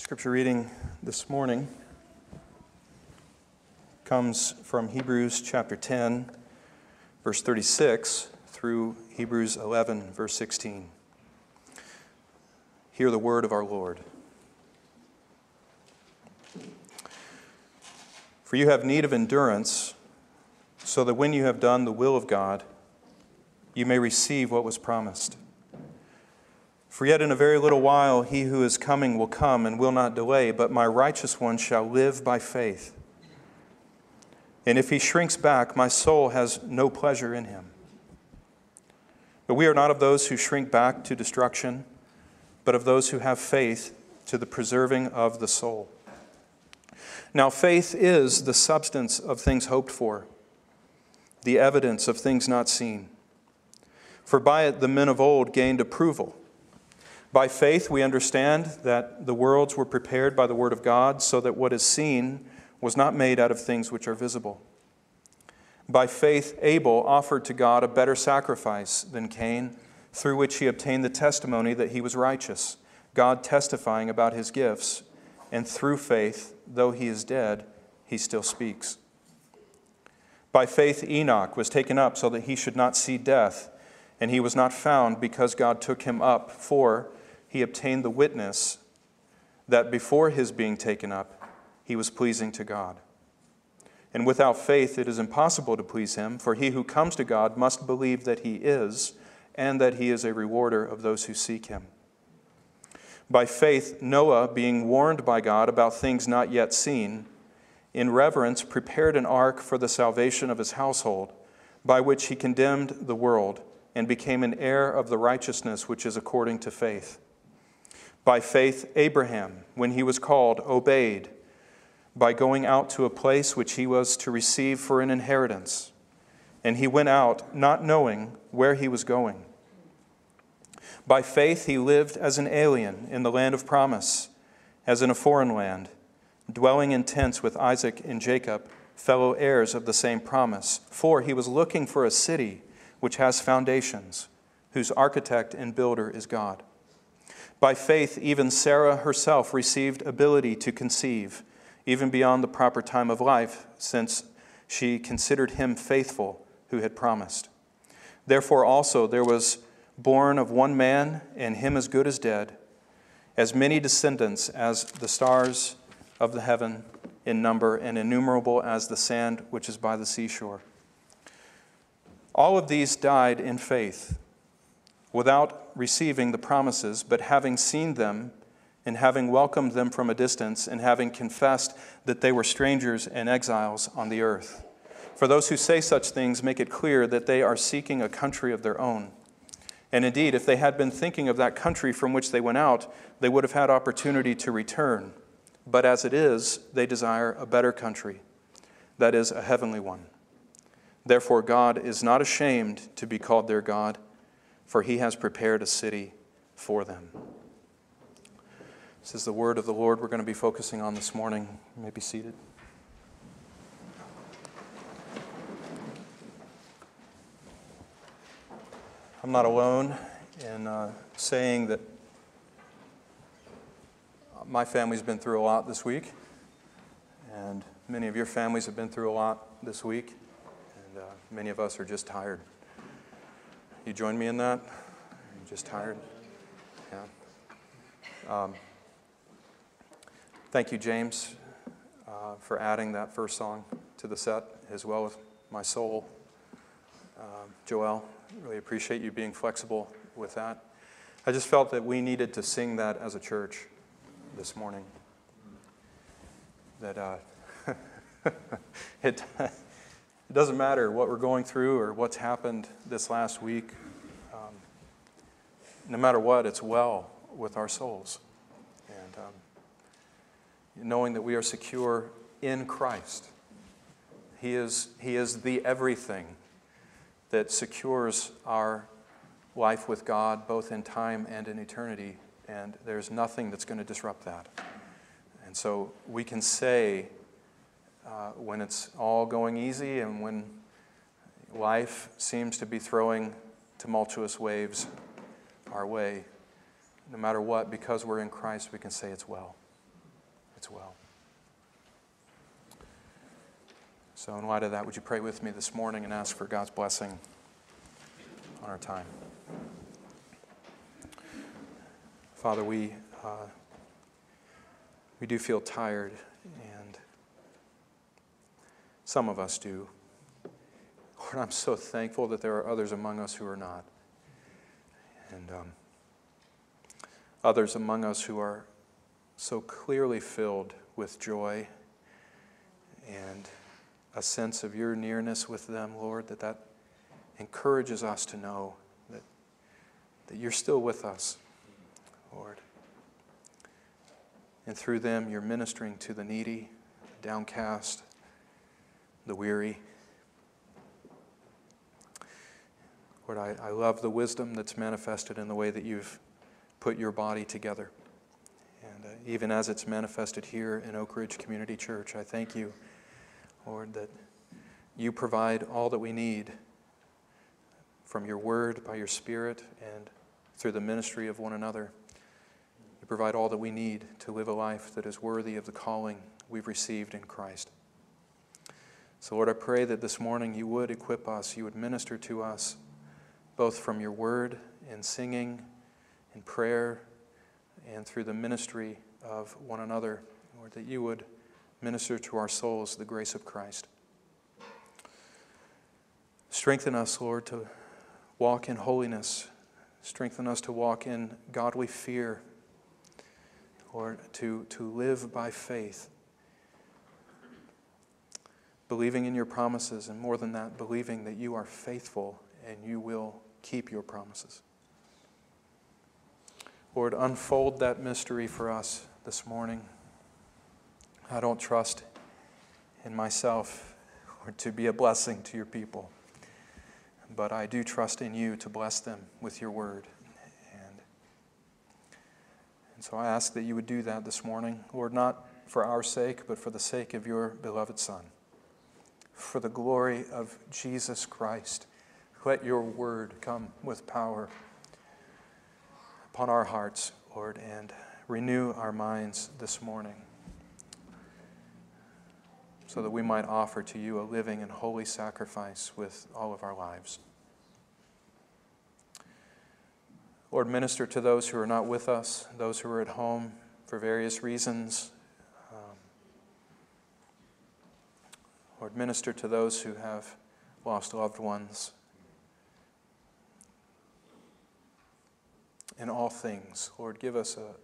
Scripture reading this morning comes from Hebrews chapter 10, verse 36, through Hebrews 11, verse 16. Hear the word of our Lord. For you have need of endurance, so that when you have done the will of God, you may receive what was promised. For yet in a very little while he who is coming will come and will not delay, but my righteous one shall live by faith. And if he shrinks back, my soul has no pleasure in him. But we are not of those who shrink back to destruction, but of those who have faith to the preserving of the soul. Now, faith is the substance of things hoped for, the evidence of things not seen. For by it the men of old gained approval. By faith, we understand that the worlds were prepared by the Word of God, so that what is seen was not made out of things which are visible. By faith, Abel offered to God a better sacrifice than Cain, through which he obtained the testimony that he was righteous, God testifying about his gifts. And through faith, though he is dead, he still speaks. By faith, Enoch was taken up so that he should not see death, and he was not found because God took him up, for he obtained the witness that before his being taken up, he was pleasing to God. And without faith, it is impossible to please him, for he who comes to God must believe that he is, and that he is a rewarder of those who seek him. By faith, Noah, being warned by God about things not yet seen, in reverence prepared an ark for the salvation of his household, by which he condemned the world and became an heir of the righteousness which is according to faith. By faith, Abraham, when he was called, obeyed by going out to a place which he was to receive for an inheritance. And he went out, not knowing where he was going. By faith, he lived as an alien in the land of promise, as in a foreign land, dwelling in tents with Isaac and Jacob, fellow heirs of the same promise. For he was looking for a city which has foundations, whose architect and builder is God. By faith, even Sarah herself received ability to conceive, even beyond the proper time of life, since she considered him faithful who had promised. Therefore, also, there was born of one man, and him as good as dead, as many descendants as the stars of the heaven in number, and innumerable as the sand which is by the seashore. All of these died in faith without receiving the promises, but having seen them and having welcomed them from a distance and having confessed that they were strangers and exiles on the earth. For those who say such things make it clear that they are seeking a country of their own. And indeed, if they had been thinking of that country from which they went out, they would have had opportunity to return. But as it is, they desire a better country, that is, a heavenly one. Therefore, God is not ashamed to be called their God for he has prepared a city for them. This is the word of the Lord we're going to be focusing on this morning. You may be seated. I'm not alone in uh, saying that my family's been through a lot this week, and many of your families have been through a lot this week, and uh, many of us are just tired. You join me in that? You're just tired? Yeah. Um, thank you, James, uh, for adding that first song to the set, as well as my soul. Uh, Joel, really appreciate you being flexible with that. I just felt that we needed to sing that as a church this morning. That uh, it. It doesn't matter what we're going through or what's happened this last week. Um, no matter what, it's well with our souls. And um, knowing that we are secure in Christ, He is, he is the everything that secures our life with God, both in time and in eternity. And there's nothing that's going to disrupt that. And so we can say, uh, when it's all going easy and when life seems to be throwing tumultuous waves our way, no matter what, because we're in Christ, we can say it's well. it's well. So, in light of that, would you pray with me this morning and ask for God's blessing on our time? Father, we, uh, we do feel tired, and some of us do. Lord, I'm so thankful that there are others among us who are not. And um, others among us who are so clearly filled with joy and a sense of your nearness with them, Lord, that that encourages us to know that, that you're still with us, Lord. And through them, you're ministering to the needy, downcast, the weary. Lord, I, I love the wisdom that's manifested in the way that you've put your body together. And uh, even as it's manifested here in Oak Ridge Community Church, I thank you, Lord, that you provide all that we need from your word, by your spirit, and through the ministry of one another. You provide all that we need to live a life that is worthy of the calling we've received in Christ. So, Lord, I pray that this morning you would equip us, you would minister to us, both from your word and singing in prayer and through the ministry of one another, Lord, that you would minister to our souls the grace of Christ. Strengthen us, Lord, to walk in holiness. Strengthen us to walk in godly fear. Lord, to, to live by faith, believing in your promises, and more than that, believing that you are faithful and you will keep your promises. Lord, unfold that mystery for us this morning. I don't trust in myself or to be a blessing to your people, but I do trust in you to bless them with your word. And, and so I ask that you would do that this morning, Lord, not for our sake, but for the sake of your beloved Son, for the glory of Jesus Christ. Let your word come with power upon our hearts, Lord, and renew our minds this morning so that we might offer to you a living and holy sacrifice with all of our lives. Lord, minister to those who are not with us, those who are at home for various reasons. Lord, minister to those who have lost loved ones. in all things. Lord, give us a,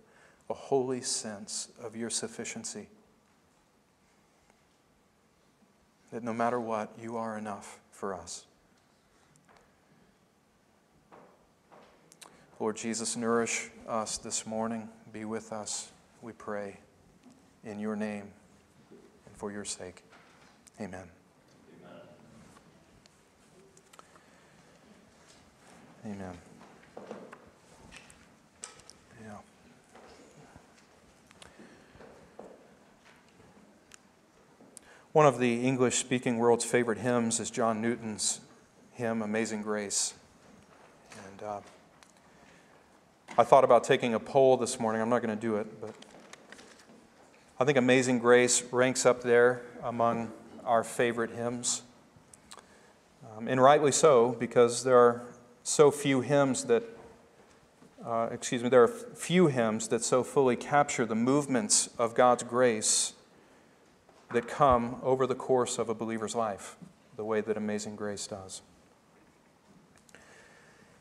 a holy sense of your sufficiency. That no matter what, you are enough for us. Lord Jesus, nourish us this morning. Be with us, we pray, in your name and for your sake. Amen. Amen. Amen. One of the English speaking world's favorite hymns is John Newton's hymn, Amazing Grace. And uh, I thought about taking a poll this morning. I'm not going to do it, but I think Amazing Grace ranks up there among our favorite hymns. Um, and rightly so, because there are so few hymns that, uh, excuse me, there are few hymns that so fully capture the movements of God's grace that come over the course of a believer's life, the way that Amazing Grace does.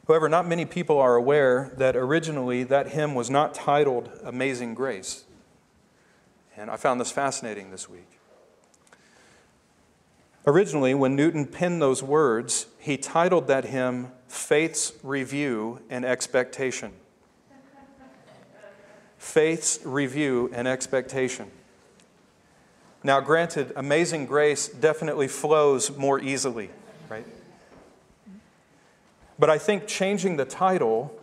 However, not many people are aware that originally that hymn was not titled Amazing Grace. And I found this fascinating this week. Originally, when Newton penned those words, he titled that hymn Faith's Review and Expectation. Faith's Review and Expectation. Now, granted, amazing grace definitely flows more easily, right? But I think changing the title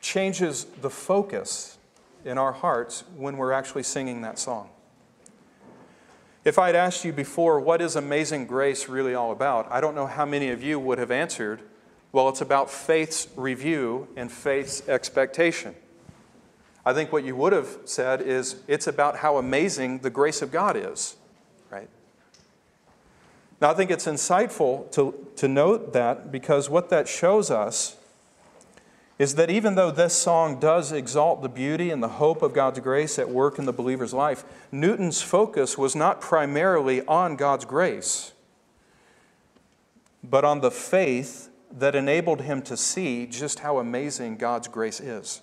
changes the focus in our hearts when we're actually singing that song. If I'd asked you before, what is Amazing Grace really all about? I don't know how many of you would have answered, well, it's about faith's review and faith's expectation. I think what you would have said is it's about how amazing the grace of God is, right? Now, I think it's insightful to, to note that because what that shows us is that even though this song does exalt the beauty and the hope of God's grace at work in the believer's life, Newton's focus was not primarily on God's grace, but on the faith that enabled him to see just how amazing God's grace is.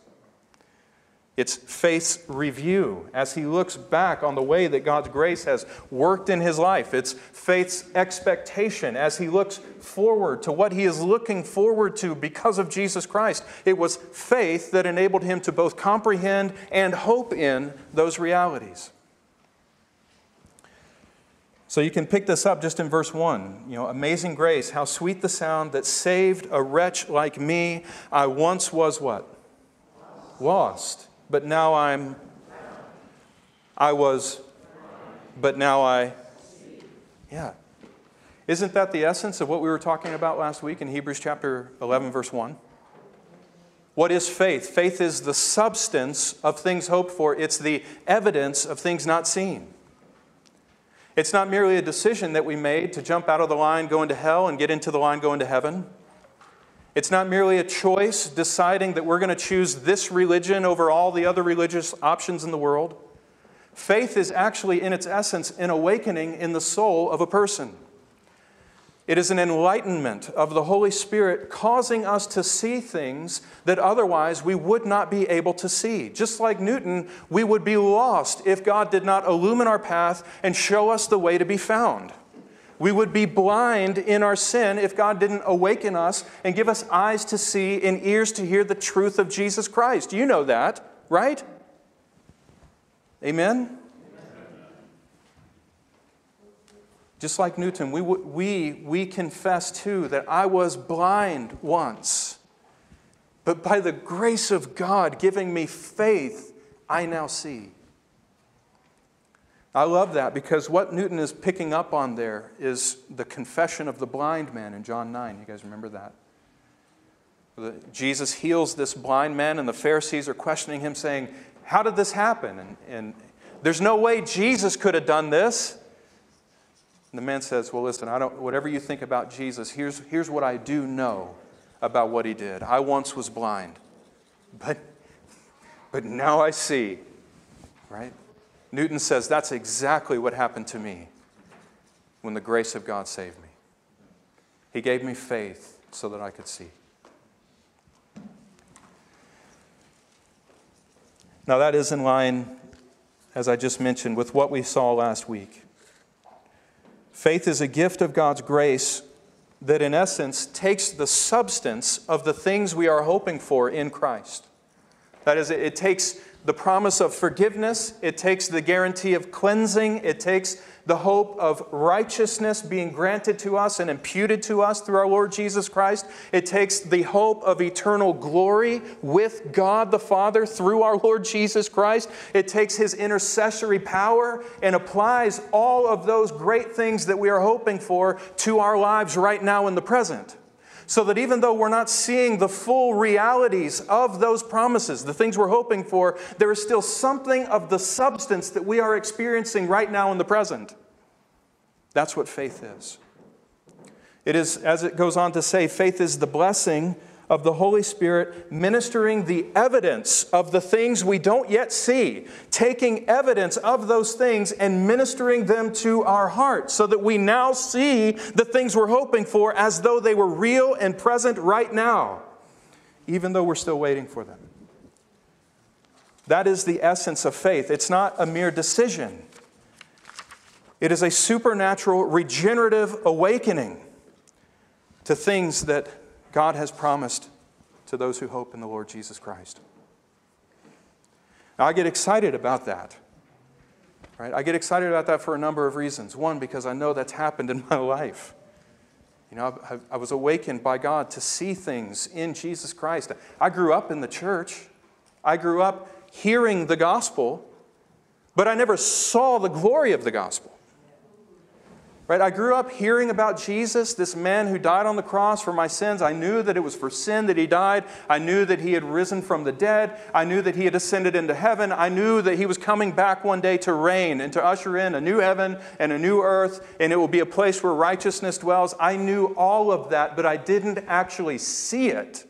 It's faith's review as he looks back on the way that God's grace has worked in his life. It's faith's expectation as he looks forward to what he is looking forward to because of Jesus Christ. It was faith that enabled him to both comprehend and hope in those realities. So you can pick this up just in verse 1. You know, amazing grace, how sweet the sound that saved a wretch like me. I once was what? Lost but now I'm, I was, but now I, yeah. Isn't that the essence of what we were talking about last week in Hebrews chapter 11, verse 1? What is faith? Faith is the substance of things hoped for, it's the evidence of things not seen. It's not merely a decision that we made to jump out of the line, go into hell, and get into the line, go into heaven. It's not merely a choice deciding that we're going to choose this religion over all the other religious options in the world. Faith is actually, in its essence, an awakening in the soul of a person. It is an enlightenment of the Holy Spirit causing us to see things that otherwise we would not be able to see. Just like Newton, we would be lost if God did not illumine our path and show us the way to be found. We would be blind in our sin if God didn't awaken us and give us eyes to see and ears to hear the truth of Jesus Christ. You know that, right? Amen? Just like Newton, we, we, we confess too that I was blind once, but by the grace of God giving me faith, I now see. I love that because what Newton is picking up on there is the confession of the blind man in John 9. You guys remember that? Jesus heals this blind man, and the Pharisees are questioning him, saying, How did this happen? And, and there's no way Jesus could have done this. And the man says, Well, listen, I don't, whatever you think about Jesus, here's, here's what I do know about what he did. I once was blind, but, but now I see, right? Newton says that's exactly what happened to me when the grace of God saved me. He gave me faith so that I could see. Now, that is in line, as I just mentioned, with what we saw last week. Faith is a gift of God's grace that, in essence, takes the substance of the things we are hoping for in Christ. That is, it takes the promise of forgiveness, it takes the guarantee of cleansing, it takes the hope of righteousness being granted to us and imputed to us through our Lord Jesus Christ. It takes the hope of eternal glory with God the Father through our Lord Jesus Christ. It takes His intercessory power and applies all of those great things that we are hoping for to our lives right now in the present so that even though we're not seeing the full realities of those promises, the things we're hoping for, there is still something of the substance that we are experiencing right now in the present. That's what faith is. It is, as it goes on to say, faith is the blessing of the Holy Spirit ministering the evidence of the things we don't yet see, taking evidence of those things and ministering them to our hearts so that we now see the things we're hoping for as though they were real and present right now, even though we're still waiting for them. That is the essence of faith. It's not a mere decision, it is a supernatural, regenerative awakening to things that God has promised to those who hope in the Lord Jesus Christ. Now, I get excited about that. Right? I get excited about that for a number of reasons. One, because I know that's happened in my life. You know, I, I was awakened by God to see things in Jesus Christ. I grew up in the church. I grew up hearing the gospel, but I never saw the glory of the gospel. Right? I grew up hearing about Jesus, this man who died on the cross for my sins. I knew that it was for sin that he died. I knew that he had risen from the dead. I knew that he had ascended into heaven. I knew that he was coming back one day to reign and to usher in a new heaven and a new earth, and it will be a place where righteousness dwells. I knew all of that, but I didn't actually see it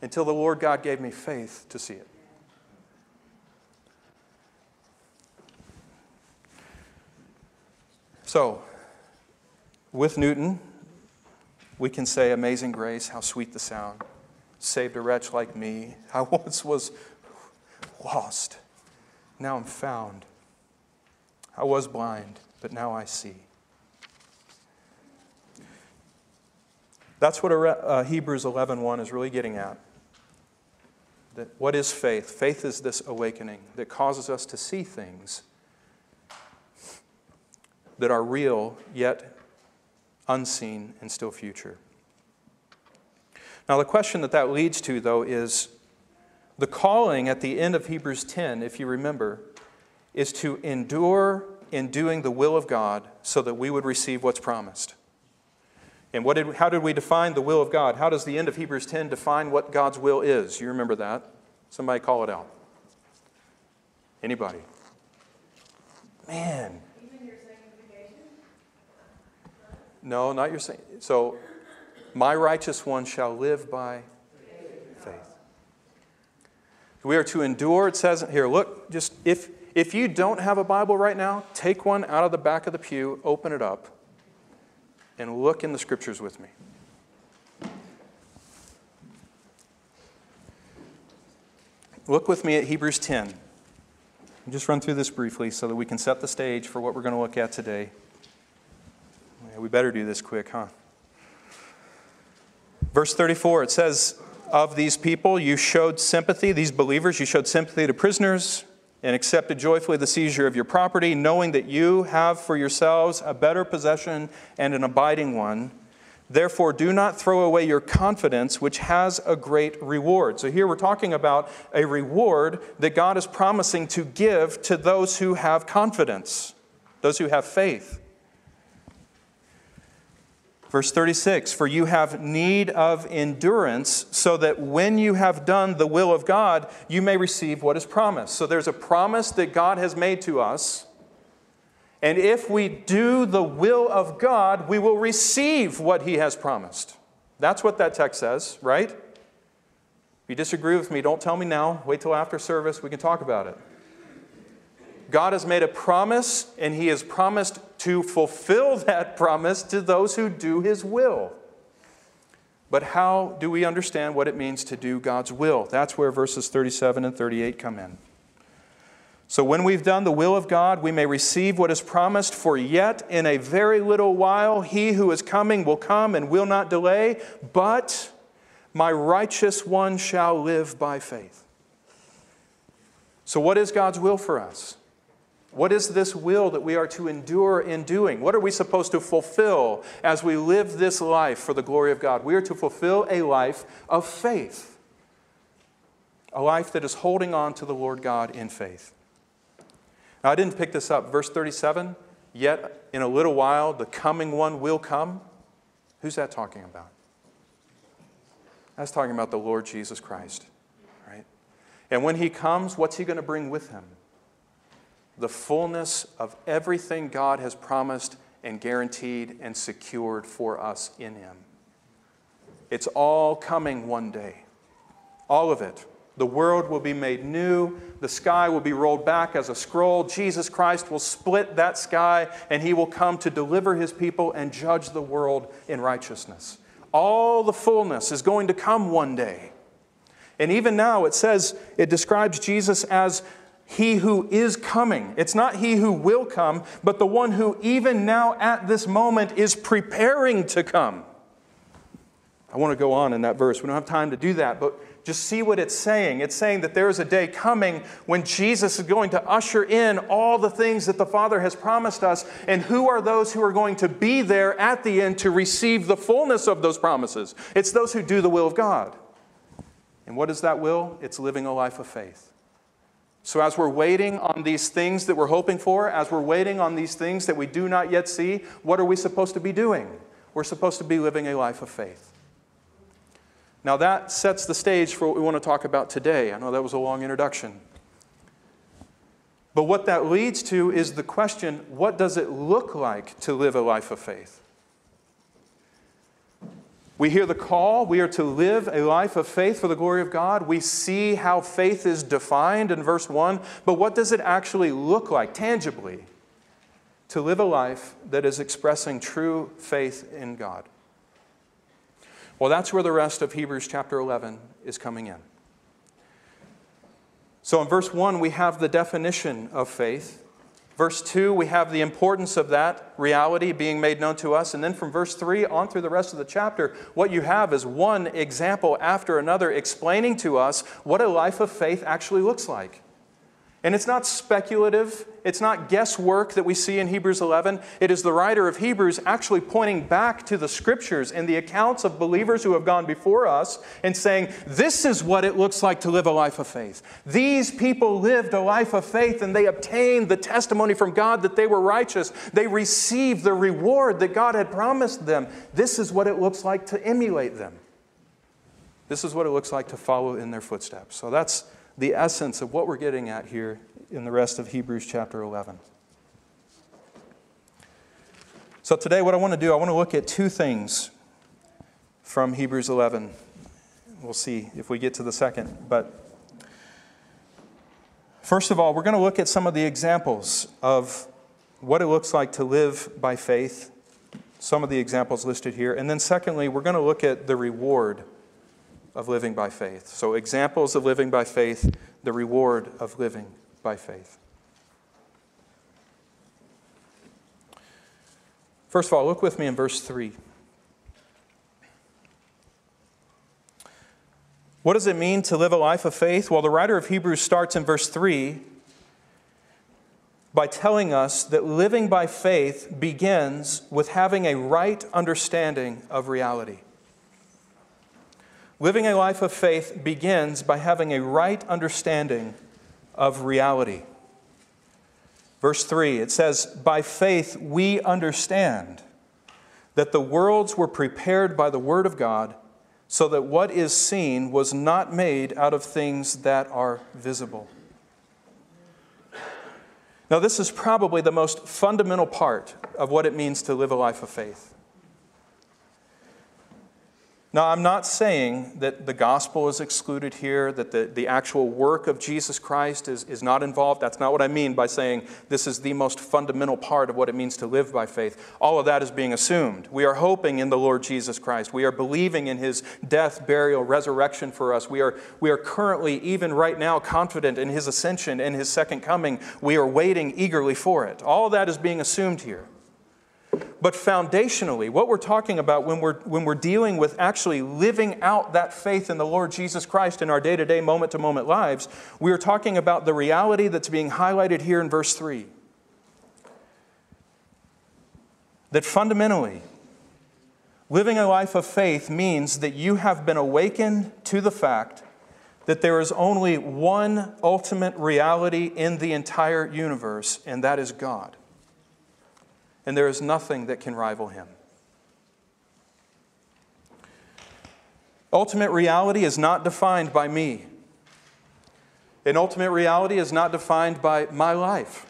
until the Lord God gave me faith to see it. So, with Newton, we can say, Amazing grace, how sweet the sound, saved a wretch like me. I once was lost, now I'm found. I was blind, but now I see. That's what uh, Hebrews 11:1 is really getting at. That what is faith? Faith is this awakening that causes us to see things that are real yet unseen and still future. Now, the question that that leads to, though, is the calling at the end of Hebrews 10, if you remember, is to endure in doing the will of God so that we would receive what's promised. And what did, how did we define the will of God? How does the end of Hebrews 10 define what God's will is? You remember that? Somebody call it out. Anybody? Man, No, not your saying. So, my righteous one shall live by faith. We are to endure, it says here, look, just if, if you don't have a Bible right now, take one out of the back of the pew, open it up, and look in the scriptures with me. Look with me at Hebrews 10. I'll just run through this briefly so that we can set the stage for what we're going to look at today. We better do this quick, huh? Verse 34, it says, Of these people you showed sympathy, these believers, you showed sympathy to prisoners and accepted joyfully the seizure of your property, knowing that you have for yourselves a better possession and an abiding one. Therefore, do not throw away your confidence, which has a great reward. So, here we're talking about a reward that God is promising to give to those who have confidence, those who have faith. Verse 36 For you have need of endurance, so that when you have done the will of God, you may receive what is promised. So there's a promise that God has made to us. And if we do the will of God, we will receive what He has promised. That's what that text says, right? If you disagree with me, don't tell me now. Wait till after service. We can talk about it. God has made a promise, and He has promised to fulfill that promise to those who do His will. But how do we understand what it means to do God's will? That's where verses 37 and 38 come in. So, when we've done the will of God, we may receive what is promised, for yet in a very little while he who is coming will come and will not delay, but my righteous one shall live by faith. So, what is God's will for us? What is this will that we are to endure in doing? What are we supposed to fulfill as we live this life for the glory of God? We are to fulfill a life of faith, a life that is holding on to the Lord God in faith. Now, I didn't pick this up. Verse 37 Yet in a little while the coming one will come. Who's that talking about? That's talking about the Lord Jesus Christ, right? And when he comes, what's he going to bring with him? The fullness of everything God has promised and guaranteed and secured for us in Him. It's all coming one day. All of it. The world will be made new. The sky will be rolled back as a scroll. Jesus Christ will split that sky and he will come to deliver his people and judge the world in righteousness. All the fullness is going to come one day. And even now, it says, it describes Jesus as he who is coming. It's not he who will come, but the one who, even now at this moment, is preparing to come. I want to go on in that verse. We don't have time to do that, but just see what it's saying. It's saying that there is a day coming when Jesus is going to usher in all the things that the Father has promised us. And who are those who are going to be there at the end to receive the fullness of those promises? It's those who do the will of God. And what is that will? It's living a life of faith So, as we're waiting on these things that we're hoping for, as we're waiting on these things that we do not yet see, what are we supposed to be doing? We're supposed to be living a life of faith. Now, that sets the stage for what we want to talk about today. I know that was a long introduction. But what that leads to is the question what does it look like to live a life of faith? We hear the call. We are to live a life of faith for the glory of God. We see how faith is defined in verse 1. But what does it actually look like, tangibly, to live a life that is expressing true faith in God? Well, that's where the rest of Hebrews chapter 11 is coming in. So in verse 1, we have the definition of faith. Verse 2, we have the importance of that reality being made known to us. And then from verse 3 on through the rest of the chapter, what you have is one example after another explaining to us what a life of faith actually looks like. And it's not speculative, it's not guesswork that we see in Hebrews 11. It is the writer of Hebrews actually pointing back to the scriptures and the accounts of believers who have gone before us and saying, This is what it looks like to live a life of faith. These people lived a life of faith and they obtained the testimony from God that they were righteous. They received the reward that God had promised them. This is what it looks like to emulate them. This is what it looks like to follow in their footsteps. So that's the essence of what we're getting at here in the rest of Hebrews chapter 11. So, today, what I want to do, I want to look at two things from Hebrews 11. We'll see if we get to the second. But first of all, we're going to look at some of the examples of what it looks like to live by faith, some of the examples listed here. And then, secondly, we're going to look at the reward of living by faith. So, examples of living by faith, the reward of living by faith. First of all, look with me in verse 3. What does it mean to live a life of faith? Well, the writer of Hebrews starts in verse 3 by telling us that living by faith begins with having a right understanding of reality. Living a life of faith begins by having a right understanding of reality. Verse 3, it says, By faith we understand that the worlds were prepared by the Word of God, so that what is seen was not made out of things that are visible. Now, this is probably the most fundamental part of what it means to live a life of faith. Now, I'm not saying that the gospel is excluded here, that the, the actual work of Jesus Christ is, is not involved. That's not what I mean by saying this is the most fundamental part of what it means to live by faith. All of that is being assumed. We are hoping in the Lord Jesus Christ. We are believing in his death, burial, resurrection for us. We are, we are currently, even right now, confident in his ascension and his second coming. We are waiting eagerly for it. All that is being assumed here. But foundationally, what we're talking about when we're, when we're dealing with actually living out that faith in the Lord Jesus Christ in our day to day, moment to moment lives, we are talking about the reality that's being highlighted here in verse 3. That fundamentally, living a life of faith means that you have been awakened to the fact that there is only one ultimate reality in the entire universe, and that is God and there is nothing that can rival him. Ultimate reality is not defined by me. And ultimate reality is not defined by my life.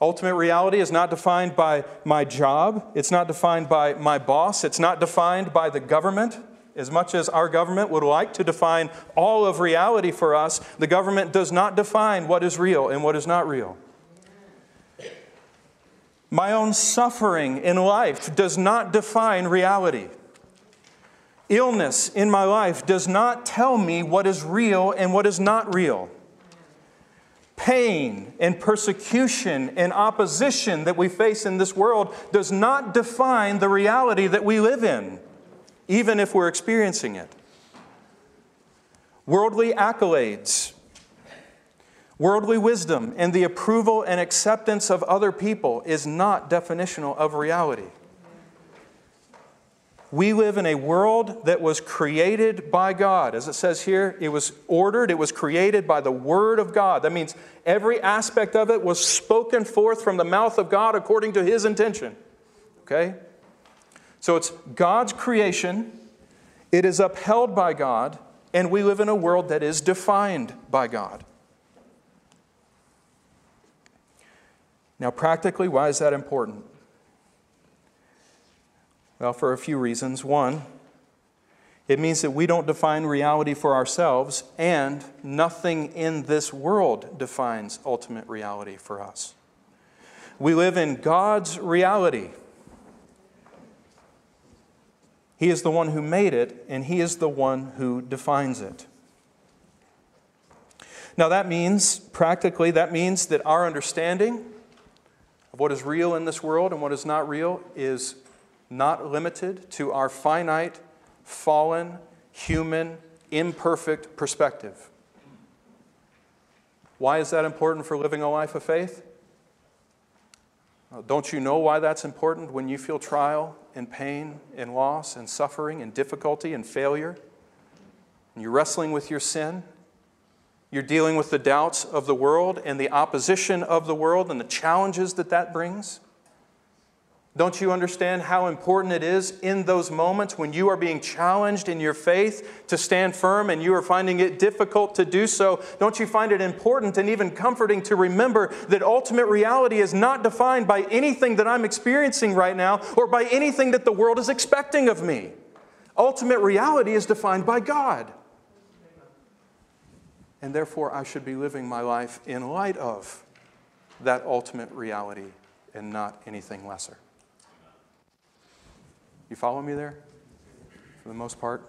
Ultimate reality is not defined by my job. It's not defined by my boss. It's not defined by the government. As much as our government would like to define all of reality for us, the government does not define what is real and what is not real. My own suffering in life does not define reality. Illness in my life does not tell me what is real and what is not real. Pain and persecution and opposition that we face in this world does not define the reality that we live in, even if we're experiencing it. Worldly accolades Worldly wisdom and the approval and acceptance of other people is not definitional of reality. We live in a world that was created by God. As it says here, it was ordered, it was created by the Word of God. That means every aspect of it was spoken forth from the mouth of God according to His intention. Okay? So it's God's creation, it is upheld by God, and we live in a world that is defined by God. Now, practically, why is that important? Well, for a few reasons. One, it means that we don't define reality for ourselves, and nothing in this world defines ultimate reality for us. We live in God's reality. He is the one who made it, and He is the one who defines it. Now, that means, practically, that means that our understanding of what is real in this world and what is not real is not limited to our finite, fallen, human, imperfect perspective. Why is that important for living a life of faith? Don't you know why that's important when you feel trial and pain and loss and suffering and difficulty and failure? And you're wrestling with your sin you're dealing with the doubts of the world and the opposition of the world and the challenges that that brings. Don't you understand how important it is in those moments when you are being challenged in your faith to stand firm and you are finding it difficult to do so? Don't you find it important and even comforting to remember that ultimate reality is not defined by anything that I'm experiencing right now or by anything that the world is expecting of me? Ultimate reality is defined by God and therefore I should be living my life in light of that ultimate reality and not anything lesser. You follow me there? For the most part?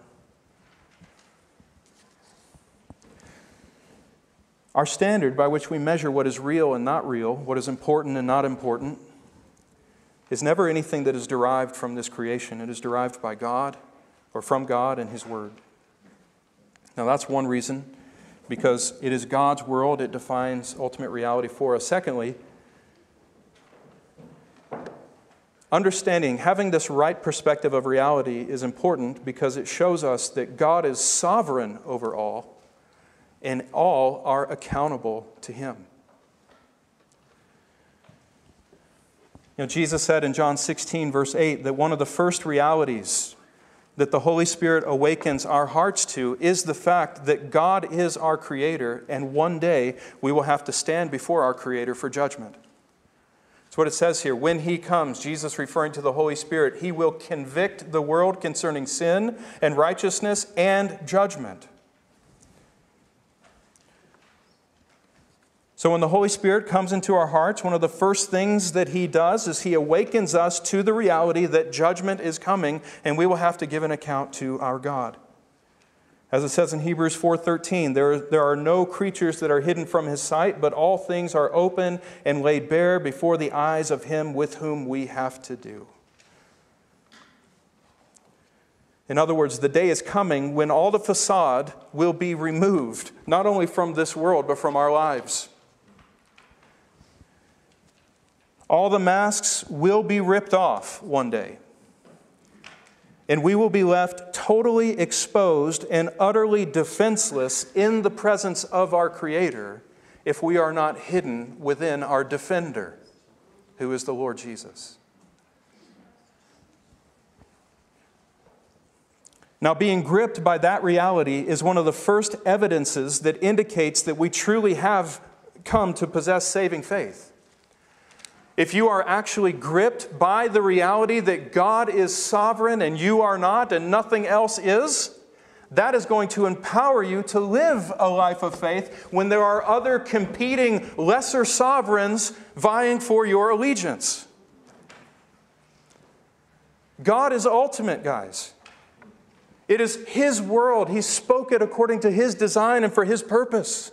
Our standard by which we measure what is real and not real, what is important and not important, is never anything that is derived from this creation. It is derived by God or from God and His Word. Now, that's one reason because it is God's world, it defines ultimate reality for us. Secondly, understanding, having this right perspective of reality is important because it shows us that God is sovereign over all and all are accountable to Him. You know, Jesus said in John 16, verse 8, that one of the first realities that the Holy Spirit awakens our hearts to is the fact that God is our Creator, and one day we will have to stand before our Creator for judgment. That's what it says here. When He comes, Jesus referring to the Holy Spirit, He will convict the world concerning sin and righteousness and judgment. So, when the Holy Spirit comes into our hearts, one of the first things that He does is He awakens us to the reality that judgment is coming and we will have to give an account to our God. As it says in Hebrews 4:13, there, there are no creatures that are hidden from his sight, but all things are open and laid bare before the eyes of him with whom we have to do. In other words, the day is coming when all the facade will be removed, not only from this world, but from our lives. All the masks will be ripped off one day. And we will be left totally exposed and utterly defenseless in the presence of our Creator if we are not hidden within our defender, who is the Lord Jesus. Now, being gripped by that reality is one of the first evidences that indicates that we truly have come to possess saving faith if you are actually gripped by the reality that God is sovereign and you are not and nothing else is, that is going to empower you to live a life of faith when there are other competing lesser sovereigns vying for your allegiance. God is ultimate, guys. It is His world. He spoke it according to His design and for His purpose.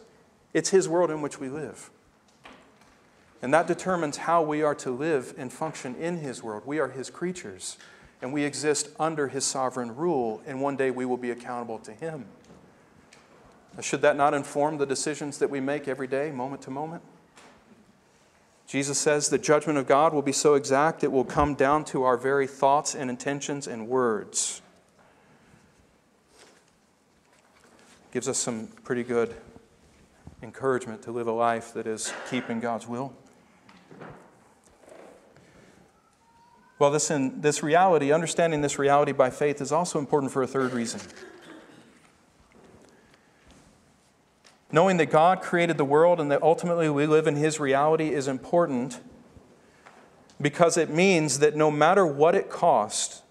It's His world in which we live. And that determines how we are to live and function in His world. We are His creatures, and we exist under His sovereign rule, and one day we will be accountable to Him. Should that not inform the decisions that we make every day, moment to moment? Jesus says the judgment of God will be so exact it will come down to our very thoughts and intentions and words. Gives us some pretty good encouragement to live a life that is keeping God's will. Well, this, in, this reality, understanding this reality by faith, is also important for a third reason. Knowing that God created the world and that ultimately we live in His reality is important because it means that no matter what it costs,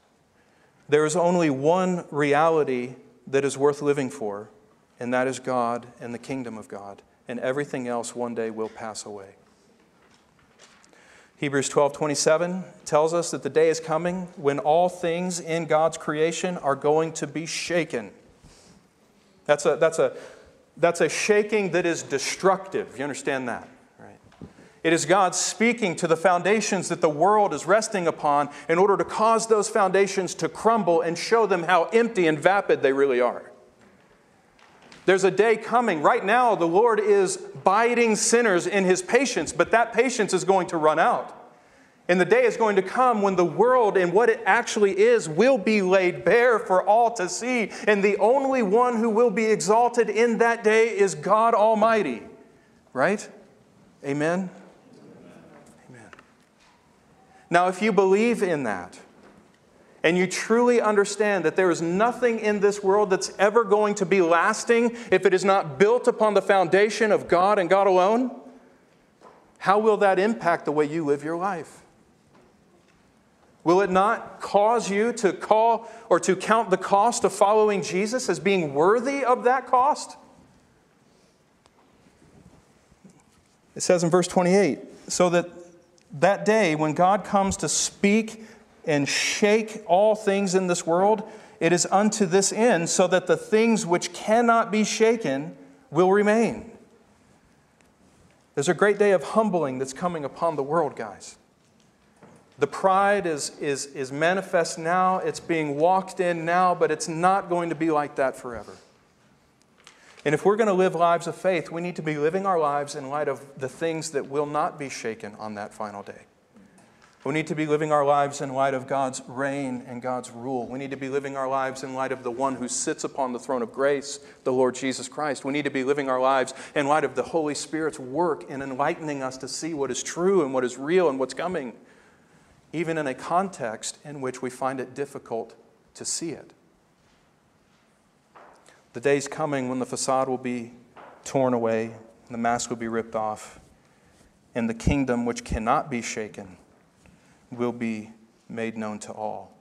there is only one reality that is worth living for, and that is God and the kingdom of God. And everything else one day will pass away. Hebrews 12 27 tells us that the day is coming when all things in God's creation are going to be shaken. That's a, that's a that's a shaking that is destructive. You understand that? Right? It is God speaking to the foundations that the world is resting upon in order to cause those foundations to crumble and show them how empty and vapid they really are. There's a day coming. Right now, the Lord is biding sinners in his patience, but that patience is going to run out. And the day is going to come when the world and what it actually is will be laid bare for all to see. And the only one who will be exalted in that day is God Almighty. Right? Amen? Amen. Now, if you believe in that, and you truly understand that there is nothing in this world that's ever going to be lasting if it is not built upon the foundation of God and God alone, how will that impact the way you live your life? Will it not cause you to call or to count the cost of following Jesus as being worthy of that cost? It says in verse 28 so that that day when God comes to speak and shake all things in this world, it is unto this end, so that the things which cannot be shaken will remain. There's a great day of humbling that's coming upon the world, guys. The pride is, is, is manifest now, it's being walked in now, but it's not going to be like that forever. And if we're going to live lives of faith, we need to be living our lives in light of the things that will not be shaken on that final day. We need to be living our lives in light of God's reign and God's rule. We need to be living our lives in light of the one who sits upon the throne of grace, the Lord Jesus Christ. We need to be living our lives in light of the Holy Spirit's work in enlightening us to see what is true and what is real and what's coming even in a context in which we find it difficult to see it. The day's coming when the facade will be torn away, the mask will be ripped off, and the kingdom which cannot be shaken will be made known to all.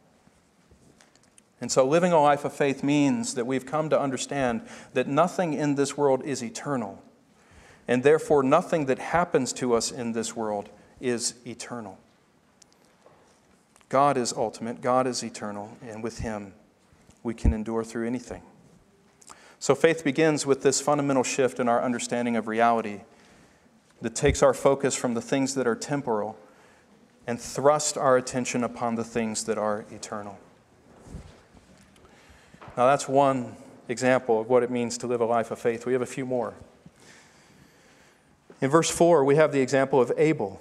And so, living a life of faith means that we've come to understand that nothing in this world is eternal, and therefore, nothing that happens to us in this world is eternal. God is ultimate, God is eternal, and with Him we can endure through anything. So faith begins with this fundamental shift in our understanding of reality that takes our focus from the things that are temporal and thrust our attention upon the things that are eternal. Now, that's one example of what it means to live a life of faith. We have a few more. In verse 4, we have the example of Abel.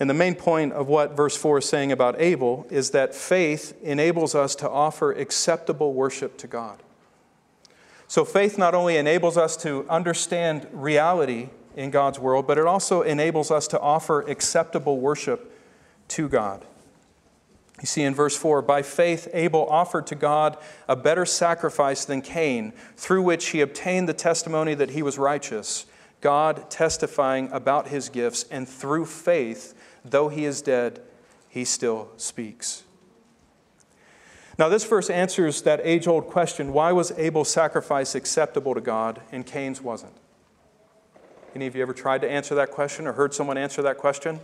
And the main point of what verse 4 is saying about Abel is that faith enables us to offer acceptable worship to God. So, faith not only enables us to understand reality in God's world, but it also enables us to offer acceptable worship to God. You see in verse 4 by faith, Abel offered to God a better sacrifice than Cain, through which he obtained the testimony that he was righteous, God testifying about his gifts, and through faith, though he is dead, he still speaks. Now, this verse answers that age old question why was Abel's sacrifice acceptable to God and Cain's wasn't? Any of you ever tried to answer that question or heard someone answer that question?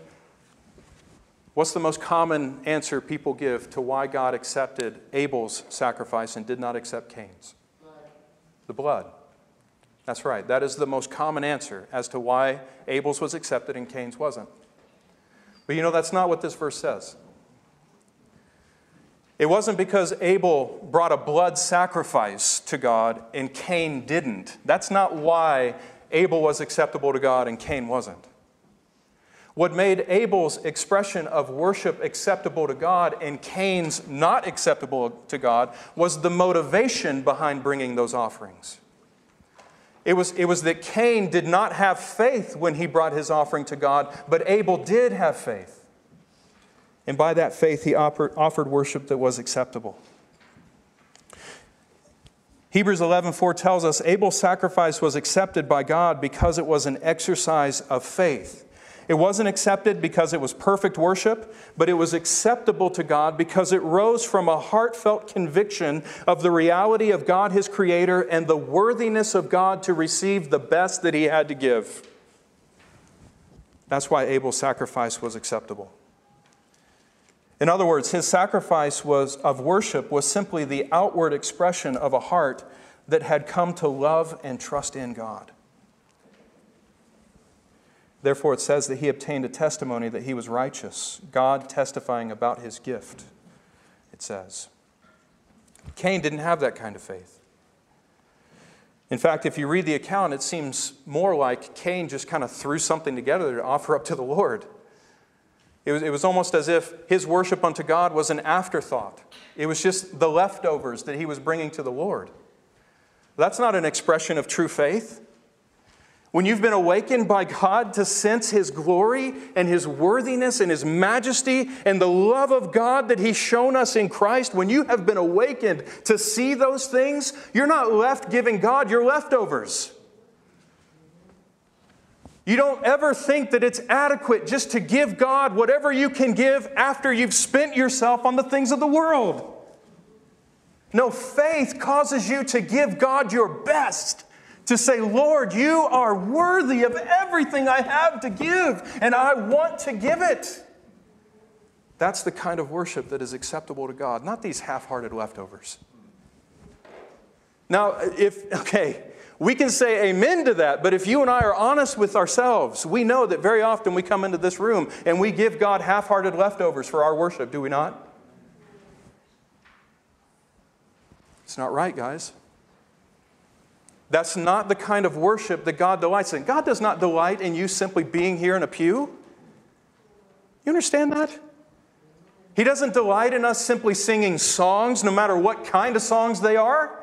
What's the most common answer people give to why God accepted Abel's sacrifice and did not accept Cain's? Blood. The blood. That's right. That is the most common answer as to why Abel's was accepted and Cain's wasn't. But you know, that's not what this verse says. It wasn't because Abel brought a blood sacrifice to God and Cain didn't. That's not why Abel was acceptable to God and Cain wasn't. What made Abel's expression of worship acceptable to God and Cain's not acceptable to God was the motivation behind bringing those offerings. It was, it was that Cain did not have faith when he brought his offering to God, but Abel did have faith. And by that faith, he offered, offered worship that was acceptable. Hebrews 11:4 tells us Abel's sacrifice was accepted by God because it was an exercise of faith. It wasn't accepted because it was perfect worship, but it was acceptable to God because it rose from a heartfelt conviction of the reality of God, his creator, and the worthiness of God to receive the best that he had to give. That's why Abel's sacrifice was acceptable. In other words, his sacrifice was, of worship was simply the outward expression of a heart that had come to love and trust in God. Therefore, it says that he obtained a testimony that he was righteous, God testifying about his gift, it says. Cain didn't have that kind of faith. In fact, if you read the account, it seems more like Cain just kind of threw something together to offer up to the Lord. It was, it was almost as if his worship unto God was an afterthought. It was just the leftovers that he was bringing to the Lord. That's not an expression of true faith. When you've been awakened by God to sense His glory and His worthiness and His majesty and the love of God that He's shown us in Christ, when you have been awakened to see those things, you're not left giving God your leftovers. You don't ever think that it's adequate just to give God whatever you can give after you've spent yourself on the things of the world. No, faith causes you to give God your best to say, Lord, you are worthy of everything I have to give, and I want to give it. That's the kind of worship that is acceptable to God, not these half hearted leftovers. Now, if, okay, we can say amen to that, but if you and I are honest with ourselves, we know that very often we come into this room and we give God half hearted leftovers for our worship, do we not? It's not right, guys. That's not the kind of worship that God delights in. God does not delight in you simply being here in a pew. You understand that? He doesn't delight in us simply singing songs, no matter what kind of songs they are.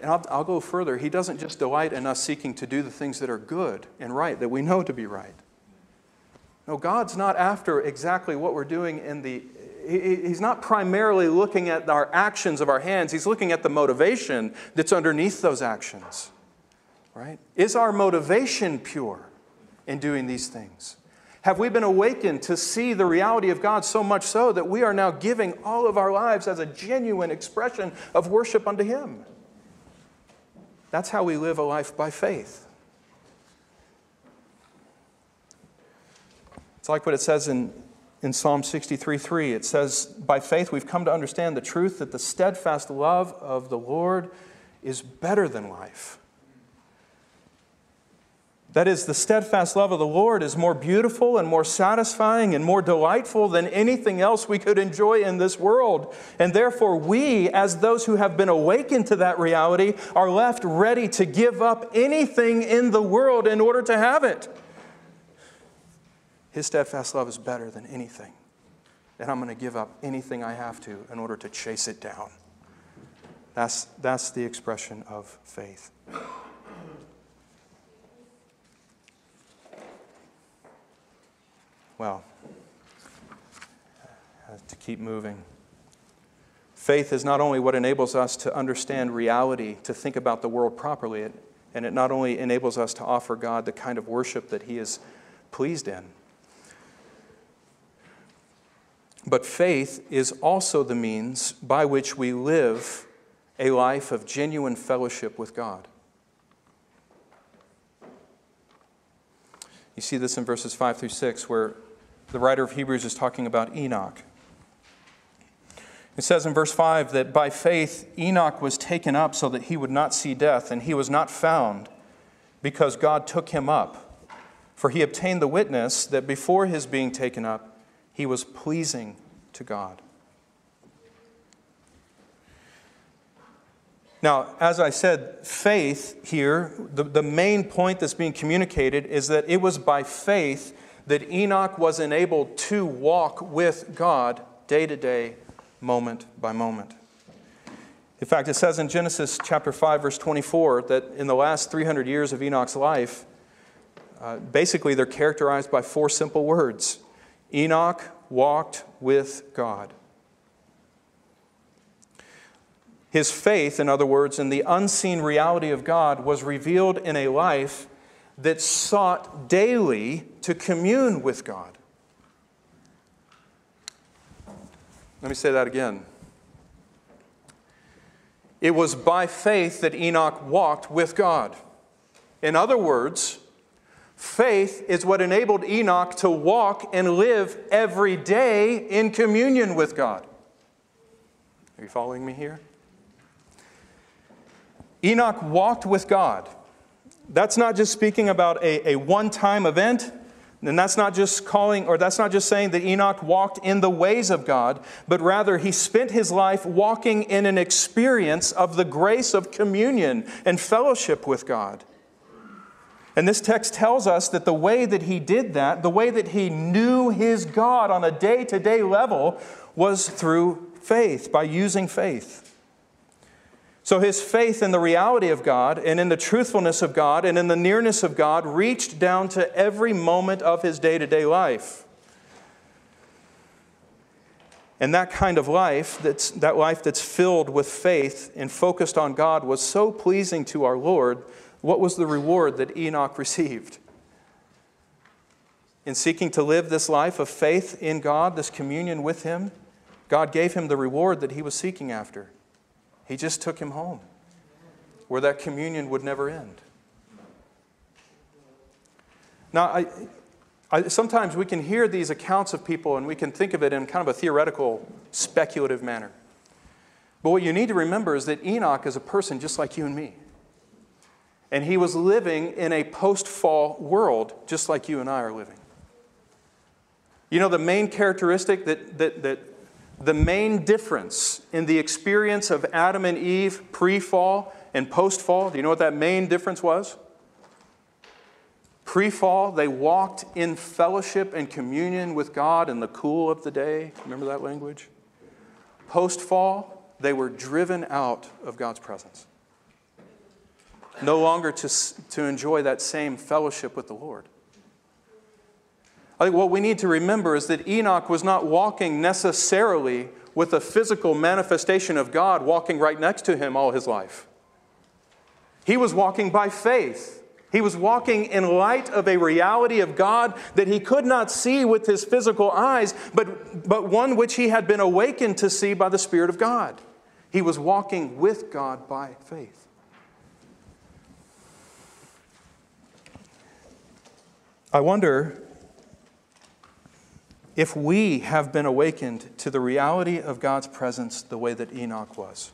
And I'll, I'll, go further. He doesn't just delight in us seeking to do the things that are good and right, that we know to be right. No, God's not after exactly what we're doing in the he's not primarily looking at our actions of our hands, he's looking at the motivation that's underneath those actions. Right? Is our motivation pure in doing these things? Have we been awakened to see the reality of God so much so that we are now giving all of our lives as a genuine expression of worship unto Him? That's how we live a life by faith. It's like what it says in in Psalm 63 3. It says, By faith we've come to understand the truth that the steadfast love of the Lord is better than life. That is, the steadfast love of the Lord is more beautiful and more satisfying and more delightful than anything else we could enjoy in this world. And therefore, we, as those who have been awakened to that reality, are left ready to give up anything in the world in order to have it. His steadfast love is better than anything. And I'm going to give up anything I have to in order to chase it down. That's, that's the expression of faith. Well, uh, to keep moving. Faith is not only what enables us to understand reality, to think about the world properly, and it not only enables us to offer God the kind of worship that He is pleased in, but faith is also the means by which we live a life of genuine fellowship with God. You see this in verses 5 through 6, where the writer of Hebrews is talking about Enoch. It says in verse 5 that by faith Enoch was taken up so that he would not see death, and he was not found because God took him up. For he obtained the witness that before his being taken up, he was pleasing to God. Now, as I said, faith here, the, the main point that's being communicated is that it was by faith that Enoch was enabled to walk with God day to day, moment by moment. In fact, it says in Genesis chapter 5, verse 24, that in the last 300 years of Enoch's life, uh, basically they're characterized by four simple words Enoch walked with God. His faith, in other words, in the unseen reality of God, was revealed in a life that sought daily to commune with God. Let me say that again. It was by faith that Enoch walked with God. In other words, faith is what enabled Enoch to walk and live every day in communion with God. Are you following me here? Enoch walked with God. That's not just speaking about a, a one time event, and that's not just calling, or that's not just saying that Enoch walked in the ways of God, but rather he spent his life walking in an experience of the grace of communion and fellowship with God. And this text tells us that the way that he did that, the way that he knew his God on a day to day level, was through faith, by using faith. So his faith in the reality of God and in the truthfulness of God and in the nearness of God reached down to every moment of his day to day life. And that kind of life, that's, that life that's filled with faith and focused on God, was so pleasing to our Lord. What was the reward that Enoch received? In seeking to live this life of faith in God, this communion with Him, God gave him the reward that he was seeking after. He just took him home where that communion would never end. Now, I, I, sometimes we can hear these accounts of people and we can think of it in kind of a theoretical, speculative manner. But what you need to remember is that Enoch is a person just like you and me. And he was living in a post fall world just like you and I are living. You know, the main characteristic that, that, that the main difference in the experience of Adam and Eve pre fall and post fall, do you know what that main difference was? Pre fall, they walked in fellowship and communion with God in the cool of the day. Remember that language? Post fall, they were driven out of God's presence. No longer to, to enjoy that same fellowship with the Lord. I think what we need to remember is that Enoch was not walking necessarily with a physical manifestation of God walking right next to him all his life. He was walking by faith. He was walking in light of a reality of God that he could not see with his physical eyes, but, but one which he had been awakened to see by the Spirit of God. He was walking with God by faith. I wonder if we have been awakened to the reality of God's presence the way that Enoch was?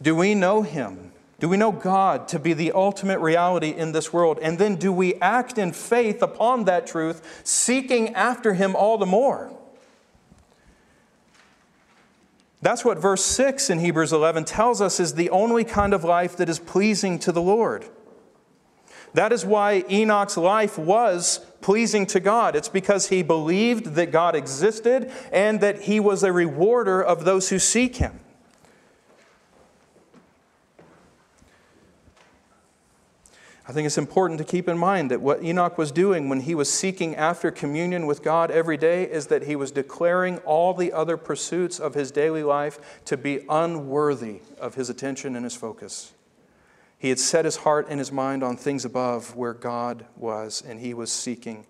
Do we know Him? Do we know God to be the ultimate reality in this world? And then do we act in faith upon that truth, seeking after Him all the more? That's what verse 6 in Hebrews 11 tells us is the only kind of life that is pleasing to the Lord. That is why Enoch's life was pleasing to God. It's because he believed that God existed and that he was a rewarder of those who seek him. I think it's important to keep in mind that what Enoch was doing when he was seeking after communion with God every day is that he was declaring all the other pursuits of his daily life to be unworthy of his attention and his focus. He had set his heart and his mind on things above where God was, and he was seeking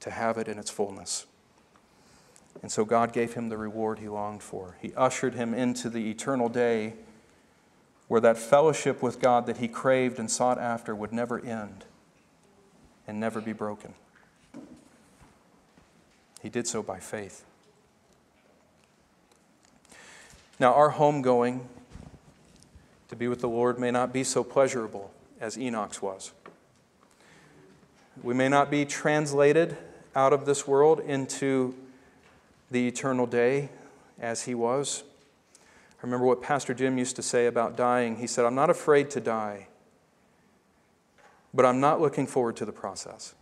to have it in its fullness. And so God gave him the reward he longed for. He ushered him into the eternal day where that fellowship with God that he craved and sought after would never end and never be broken. He did so by faith. Now, our homegoing to be with the Lord may not be so pleasurable as Enoch's was. We may not be translated out of this world into the eternal day as he was, I remember what Pastor Jim used to say about dying. He said, I'm not afraid to die, but I'm not looking forward to the process,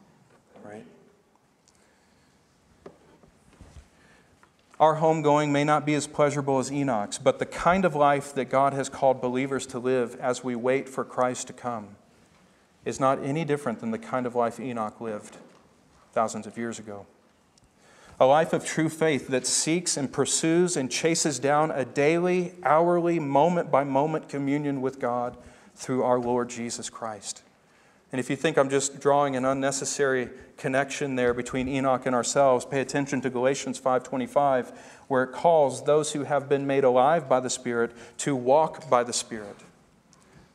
right? Our homegoing may not be as pleasurable as Enoch's, but the kind of life that God has called believers to live as we wait for Christ to come is not any different than the kind of life Enoch lived thousands of years ago. A life of true faith that seeks and pursues and chases down a daily, hourly, moment by moment communion with God through our Lord Jesus Christ. And if you think I'm just drawing an unnecessary connection there between Enoch and ourselves, pay attention to Galatians 5:25 where it calls those who have been made alive by the Spirit to walk by the Spirit.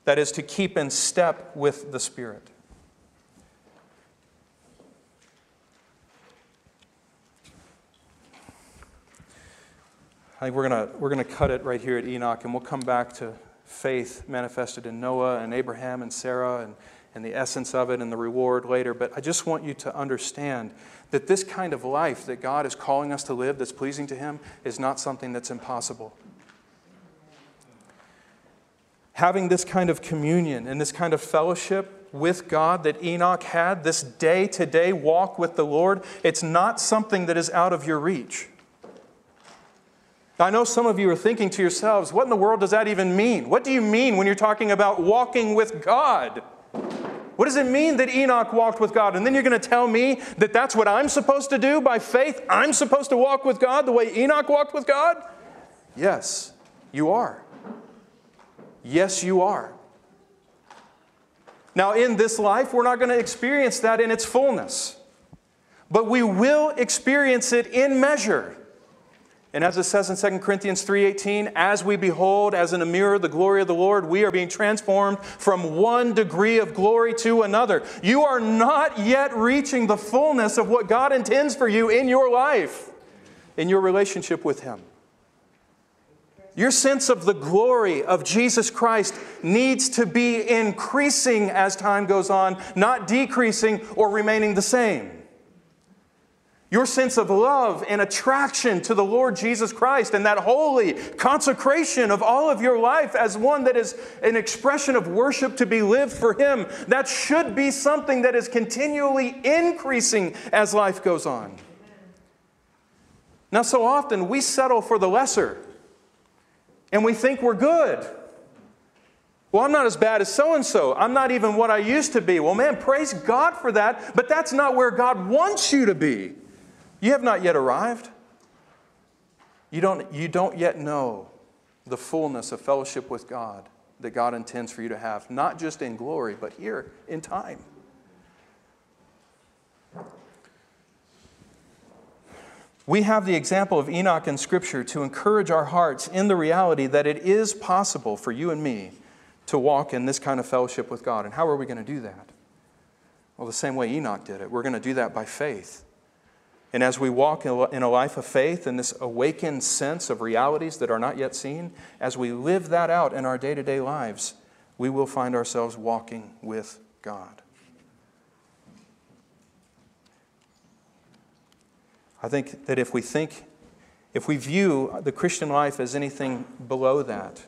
That is to keep in step with the Spirit. I think we're going we're gonna cut it right here at Enoch, and we'll come back to faith manifested in Noah and Abraham and Sarah and, and the essence of it and the reward later. But I just want you to understand that this kind of life that God is calling us to live that's pleasing to Him is not something that's impossible. Having this kind of communion and this kind of fellowship with God that Enoch had, this day to day walk with the Lord, it's not something that is out of your reach. I know some of you are thinking to yourselves, what in the world does that even mean? What do you mean when you're talking about walking with God? What does it mean that Enoch walked with God? And then you're going to tell me that that's what I'm supposed to do by faith? I'm supposed to walk with God the way Enoch walked with God? Yes, you are. Yes, you are. Now, in this life, we're not going to experience that in its fullness, but we will experience it in measure. And as it says in 2 Corinthians 3:18, as we behold as in a mirror the glory of the Lord, we are being transformed from one degree of glory to another. You are not yet reaching the fullness of what God intends for you in your life, in your relationship with him. Your sense of the glory of Jesus Christ needs to be increasing as time goes on, not decreasing or remaining the same. Your sense of love and attraction to the Lord Jesus Christ and that holy consecration of all of your life as one that is an expression of worship to be lived for Him, that should be something that is continually increasing as life goes on. Now, so often we settle for the lesser and we think we're good. Well, I'm not as bad as so and so. I'm not even what I used to be. Well, man, praise God for that, but that's not where God wants you to be. You have not yet arrived. You don't, you don't yet know the fullness of fellowship with God that God intends for you to have, not just in glory, but here in time. We have the example of Enoch in Scripture to encourage our hearts in the reality that it is possible for you and me to walk in this kind of fellowship with God. And how are we going to do that? Well, the same way Enoch did it. We're going to do that by faith. And as we walk in a life of faith and this awakened sense of realities that are not yet seen, as we live that out in our day to day lives, we will find ourselves walking with God. I think that if we think, if we view the Christian life as anything below that,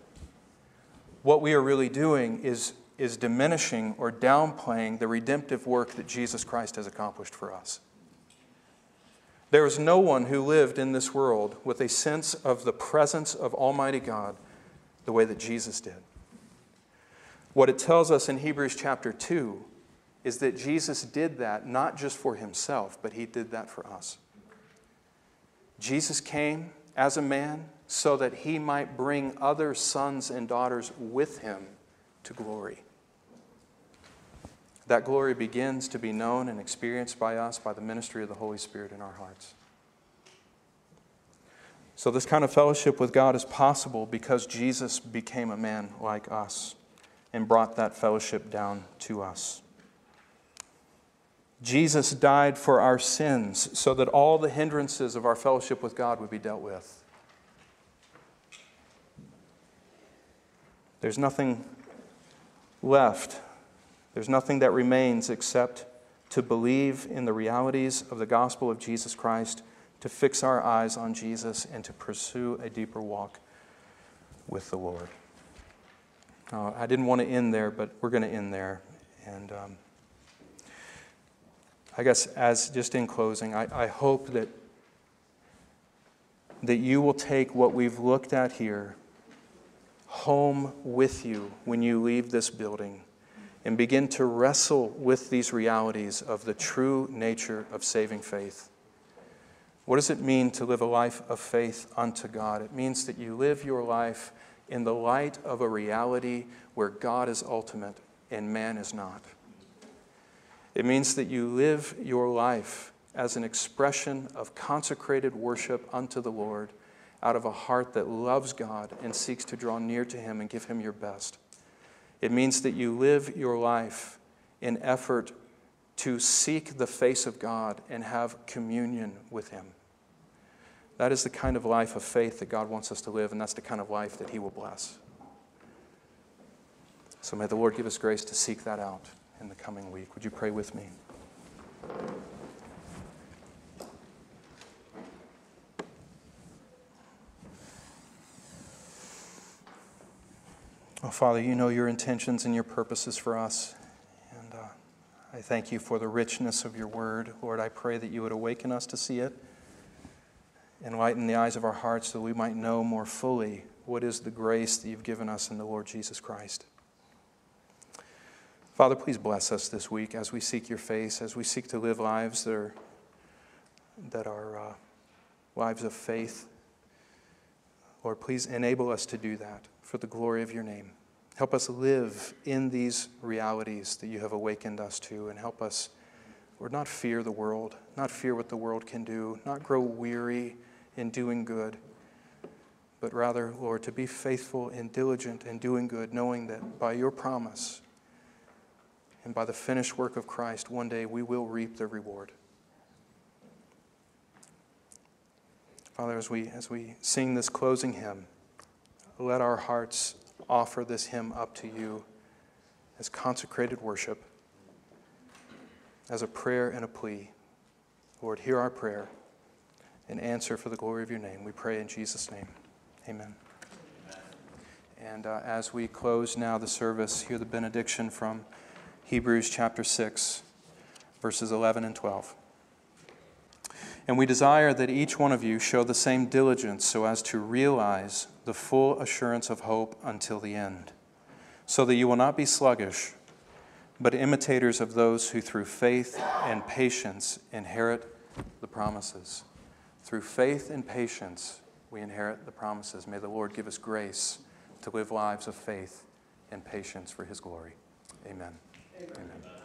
what we are really doing is, is diminishing or downplaying the redemptive work that Jesus Christ has accomplished for us. There is no one who lived in this world with a sense of the presence of Almighty God the way that Jesus did. What it tells us in Hebrews chapter 2 is that Jesus did that not just for himself, but he did that for us. Jesus came as a man so that he might bring other sons and daughters with him to glory. That glory begins to be known and experienced by us by the ministry of the Holy Spirit in our hearts. So, this kind of fellowship with God is possible because Jesus became a man like us and brought that fellowship down to us. Jesus died for our sins so that all the hindrances of our fellowship with God would be dealt with. There's nothing left there's nothing that remains except to believe in the realities of the gospel of Jesus Christ, to fix our eyes on Jesus, and to pursue a deeper walk with the Lord. Uh, I didn't want to end there, but we're going to end there. And um, I guess, as just in closing, I, I hope that, that you will take what we've looked at here home with you when you leave this building and begin to wrestle with these realities of the true nature of saving faith. What does it mean to live a life of faith unto God? It means that you live your life in the light of a reality where God is ultimate and man is not. It means that you live your life as an expression of consecrated worship unto the Lord out of a heart that loves God and seeks to draw near to Him and give Him your best. It means that you live your life in effort to seek the face of God and have communion with Him. That is the kind of life of faith that God wants us to live, and that's the kind of life that He will bless. So may the Lord give us grace to seek that out in the coming week. Would you pray with me? Oh, Father, you know your intentions and your purposes for us. And uh, I thank you for the richness of your word. Lord, I pray that you would awaken us to see it, enlighten the eyes of our hearts so that we might know more fully what is the grace that you've given us in the Lord Jesus Christ. Father, please bless us this week as we seek your face, as we seek to live lives that are, that are uh, lives of faith. Lord, please enable us to do that for the glory of your name. Help us live in these realities that you have awakened us to, and help us, Lord, not fear the world, not fear what the world can do, not grow weary in doing good, but rather, Lord, to be faithful and diligent in doing good, knowing that by your promise and by the finished work of Christ, one day we will reap the reward. Father, as we, as we sing this closing hymn, let our hearts offer this hymn up to you as consecrated worship, as a prayer and a plea. Lord, hear our prayer and answer for the glory of your name. We pray in Jesus' name. Amen. Amen. And uh, as we close now the service, hear the benediction from Hebrews chapter 6, verses 11 and 12. And we desire that each one of you show the same diligence so as to realize the full assurance of hope until the end, so that you will not be sluggish, but imitators of those who through faith and patience inherit the promises. Through faith and patience, we inherit the promises. May the Lord give us grace to live lives of faith and patience for his glory. Amen. Amen. Amen.